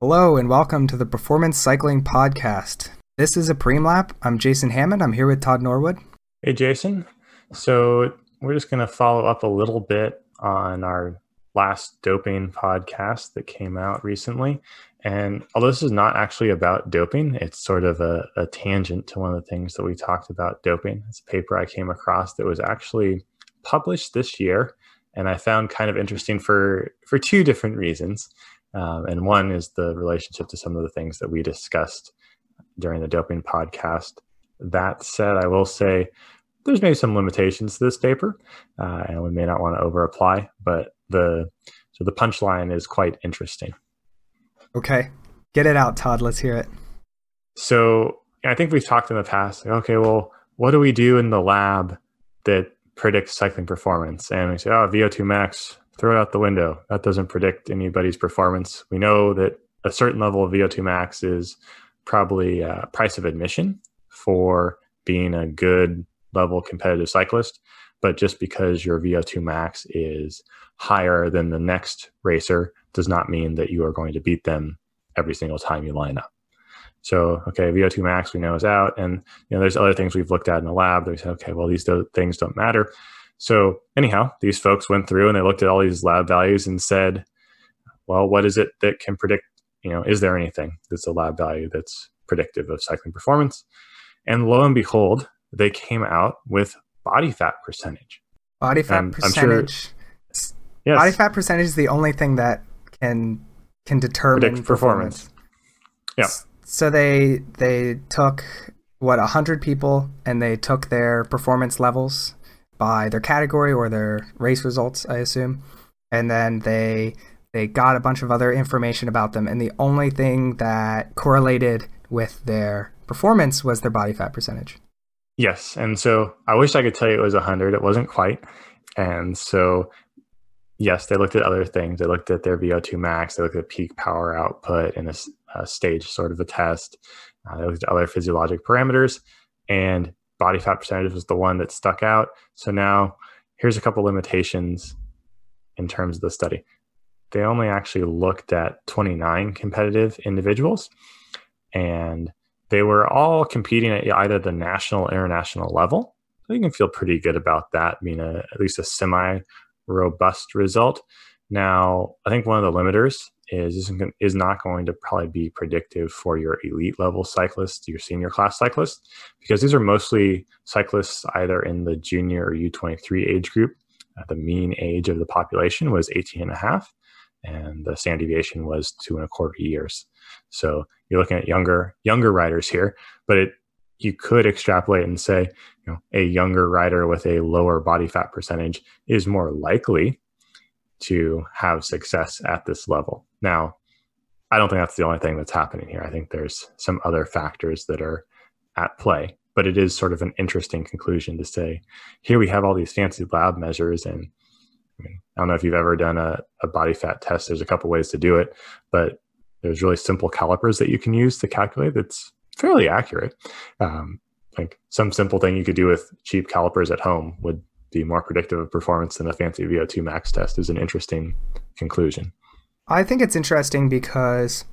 Hello and welcome to the Performance Cycling Podcast. This is a Prime Lap. I'm Jason Hammond. I'm here with Todd Norwood. Hey, Jason. So we're just going to follow up a little bit on our last doping podcast that came out recently. And although this is not actually about doping, it's sort of a, a tangent to one of the things that we talked about doping. It's a paper I came across that was actually published this year and I found kind of interesting for for two different reasons. Um, and one is the relationship to some of the things that we discussed during the doping podcast. That said, I will say there's maybe some limitations to this paper, uh, and we may not want to over apply, but the so the punchline is quite interesting. Okay, get it out, Todd. Let's hear it. So I think we've talked in the past. Okay, well, what do we do in the lab that predicts cycling performance? And we say, oh, VO2 max, throw it out the window. That doesn't predict anybody's performance. We know that a certain level of VO2 max is probably a price of admission for being a good level competitive cyclist. But just because your VO2 max is higher than the next racer does not mean that you are going to beat them every single time you line up. So, okay, VO2 max we know is out, and you know there's other things we've looked at in the lab that we said, okay, well these do- things don't matter. So, anyhow, these folks went through and they looked at all these lab values and said, well, what is it that can predict? You know, is there anything that's a lab value that's predictive of cycling performance? And lo and behold, they came out with body fat percentage. Body fat um, percentage. Sure, yes. Body fat percentage is the only thing that can can determine Predict performance. performance. Yeah. So they they took what hundred people and they took their performance levels by their category or their race results, I assume. And then they they got a bunch of other information about them and the only thing that correlated with their performance was their body fat percentage. Yes, and so I wish I could tell you it was 100, it wasn't quite. And so yes, they looked at other things. They looked at their VO2 max, they looked at peak power output in a, a stage sort of a test. Uh, they looked at other physiologic parameters and body fat percentage was the one that stuck out. So now here's a couple limitations in terms of the study. They only actually looked at 29 competitive individuals, and they were all competing at either the national or international level. So you can feel pretty good about that being a, at least a semi robust result. Now, I think one of the limiters is is not going to probably be predictive for your elite level cyclists, your senior class cyclists, because these are mostly cyclists either in the junior or U23 age group. Uh, the mean age of the population was 18 and a half, and the standard deviation was two and a quarter years. So you're looking at younger younger riders here, but it you could extrapolate and say, you know, a younger rider with a lower body fat percentage is more likely to have success at this level. Now, I don't think that's the only thing that's happening here. I think there's some other factors that are at play, but it is sort of an interesting conclusion to say here we have all these fancy lab measures. And I, mean, I don't know if you've ever done a, a body fat test, there's a couple ways to do it, but there's really simple calipers that you can use to calculate that's fairly accurate. Um, like some simple thing you could do with cheap calipers at home would be more predictive of performance than a fancy VO2 max test is an interesting conclusion. I think it's interesting because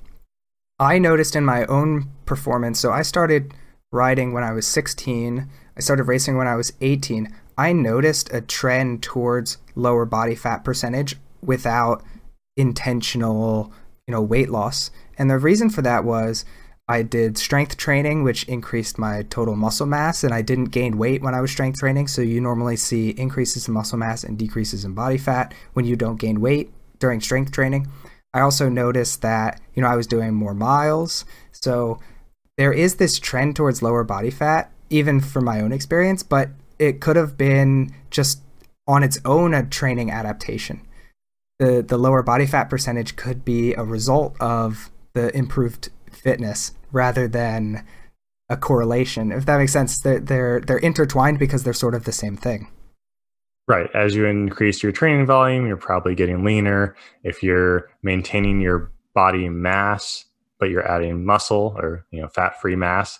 I noticed in my own performance. So I started riding when I was 16. I started racing when I was 18. I noticed a trend towards lower body fat percentage without intentional, you know, weight loss. And the reason for that was I did strength training, which increased my total muscle mass, and I didn't gain weight when I was strength training. So you normally see increases in muscle mass and decreases in body fat when you don't gain weight during strength training. I also noticed that, you know, I was doing more miles. So there is this trend towards lower body fat, even from my own experience, but it could have been just on its own a training adaptation. The the lower body fat percentage could be a result of the improved fitness rather than a correlation. If that makes sense, they're they're they're intertwined because they're sort of the same thing. Right. As you increase your training volume, you're probably getting leaner. If you're maintaining your body mass, but you're adding muscle or you know fat-free mass,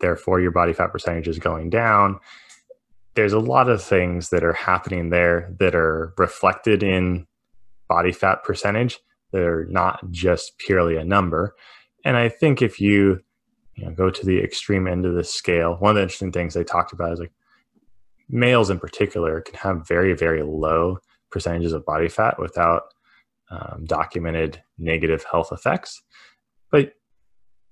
therefore your body fat percentage is going down. There's a lot of things that are happening there that are reflected in body fat percentage They're not just purely a number. And I think if you, you know, go to the extreme end of the scale, one of the interesting things they talked about is like males in particular can have very, very low percentages of body fat without um, documented negative health effects. But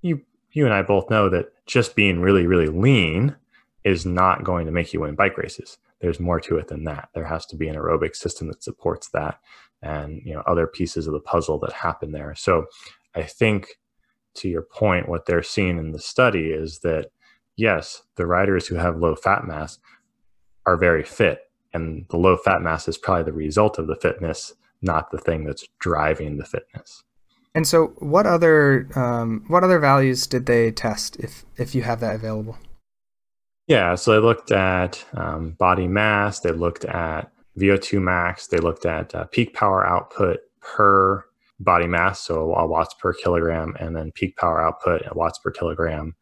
you, you and I both know that just being really, really lean is not going to make you win bike races. There's more to it than that. There has to be an aerobic system that supports that and you know other pieces of the puzzle that happen there. So I think to your point, what they're seeing in the study is that yes, the riders who have low fat mass are very fit, and the low fat mass is probably the result of the fitness, not the thing that's driving the fitness. And so, what other um, what other values did they test, if if you have that available? Yeah, so they looked at um, body mass, they looked at VO2 max, they looked at uh, peak power output per body mass, so watts per kilogram, and then peak power output at watts per kilogram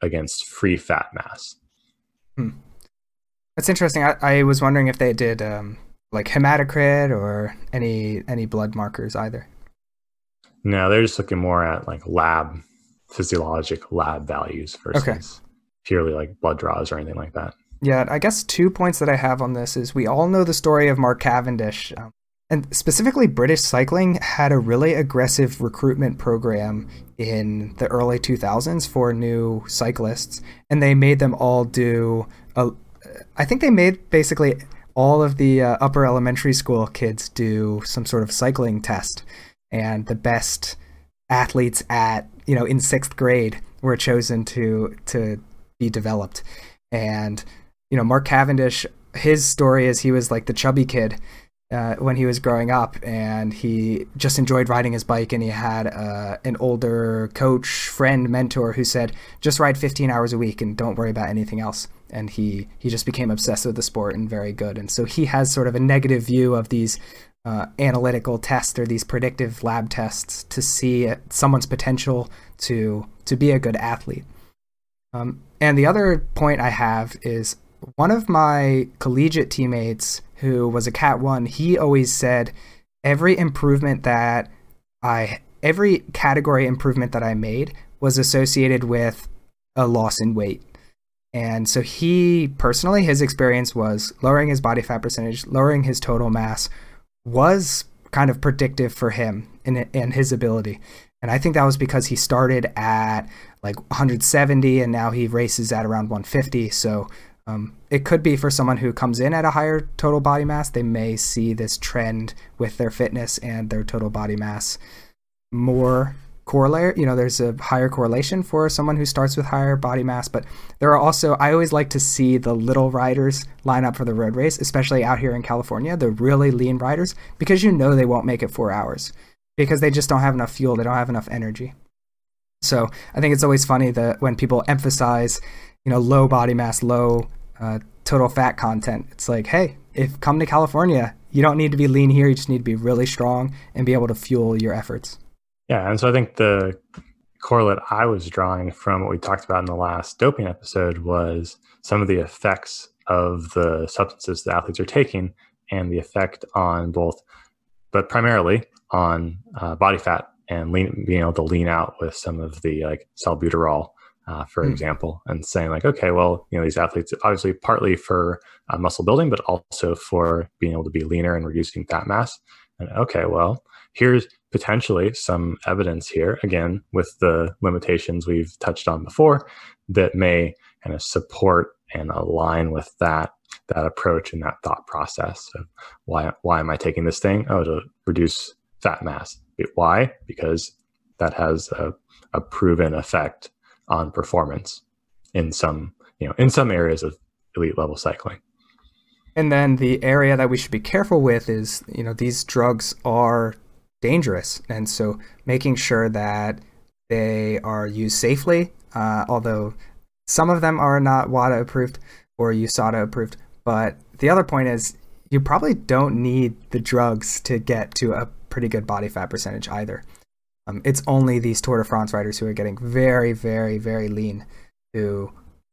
against free fat mass. Hmm. That's interesting. I, I, was wondering if they did um, like hematocrit or any any blood markers either. No, they're just looking more at like lab physiologic lab values versus okay. purely like blood draws or anything like that. Yeah, I guess two points that I have on this is we all know the story of Mark Cavendish. Um, and specifically, British cycling had a really aggressive recruitment program in the early 2000s for new cyclists, and they made them all do a. I think they made basically all of the uh, upper elementary school kids do some sort of cycling test, and the best athletes at you know in sixth grade were chosen to to be developed, and you know Mark Cavendish. His story is he was like the chubby kid uh, when he was growing up, and he just enjoyed riding his bike. And he had uh, an older coach, friend, mentor who said, "Just ride 15 hours a week and don't worry about anything else." And he he just became obsessed with the sport and very good. And so he has sort of a negative view of these uh, analytical tests or these predictive lab tests to see someone's potential to to be a good athlete. Um, and the other point I have is one of my collegiate teammates who was a cat 1 he always said every improvement that i every category improvement that i made was associated with a loss in weight and so he personally his experience was lowering his body fat percentage lowering his total mass was kind of predictive for him and, and his ability. And i think that was because he started at like 170 and now he races at around 150 so um, it could be for someone who comes in at a higher total body mass, they may see this trend with their fitness and their total body mass more correlate. You know, there's a higher correlation for someone who starts with higher body mass, but there are also, I always like to see the little riders line up for the road race, especially out here in California, the really lean riders, because you know they won't make it four hours because they just don't have enough fuel, they don't have enough energy. So I think it's always funny that when people emphasize, you know, low body mass, low uh, total fat content. It's like, hey, if come to California, you don't need to be lean here. You just need to be really strong and be able to fuel your efforts. Yeah, and so I think the correlate I was drawing from what we talked about in the last doping episode was some of the effects of the substances the athletes are taking and the effect on both, but primarily on uh, body fat and lean, being able to lean out with some of the like salbutamol uh, for mm. example, and saying like, okay, well, you know, these athletes obviously partly for uh, muscle building, but also for being able to be leaner and reducing fat mass. And okay, well, here's potentially some evidence here, again, with the limitations we've touched on before, that may kind of support and align with that that approach and that thought process of why why am I taking this thing? Oh, to reduce fat mass. Why? Because that has a, a proven effect on performance in some you know in some areas of elite level cycling. And then the area that we should be careful with is you know these drugs are dangerous, and so making sure that they are used safely. Uh, although some of them are not WADA approved or USADA approved, but the other point is you probably don't need the drugs to get to a pretty good body fat percentage either. Um, it's only these Tour de France riders who are getting very, very, very lean who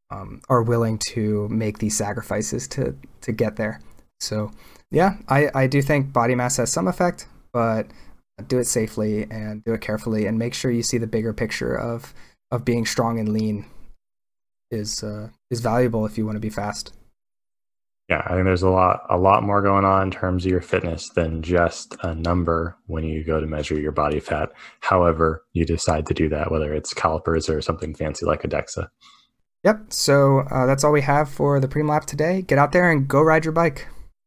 um, are willing to make these sacrifices to to get there. So yeah, I, I do think body mass has some effect, but do it safely and do it carefully, and make sure you see the bigger picture of of being strong and lean is uh, is valuable if you want to be fast. Yeah, I think there's a lot a lot more going on in terms of your fitness than just a number when you go to measure your body fat. However, you decide to do that, whether it's calipers or something fancy like a DEXA. Yep. So uh, that's all we have for the Prime Lap today. Get out there and go ride your bike.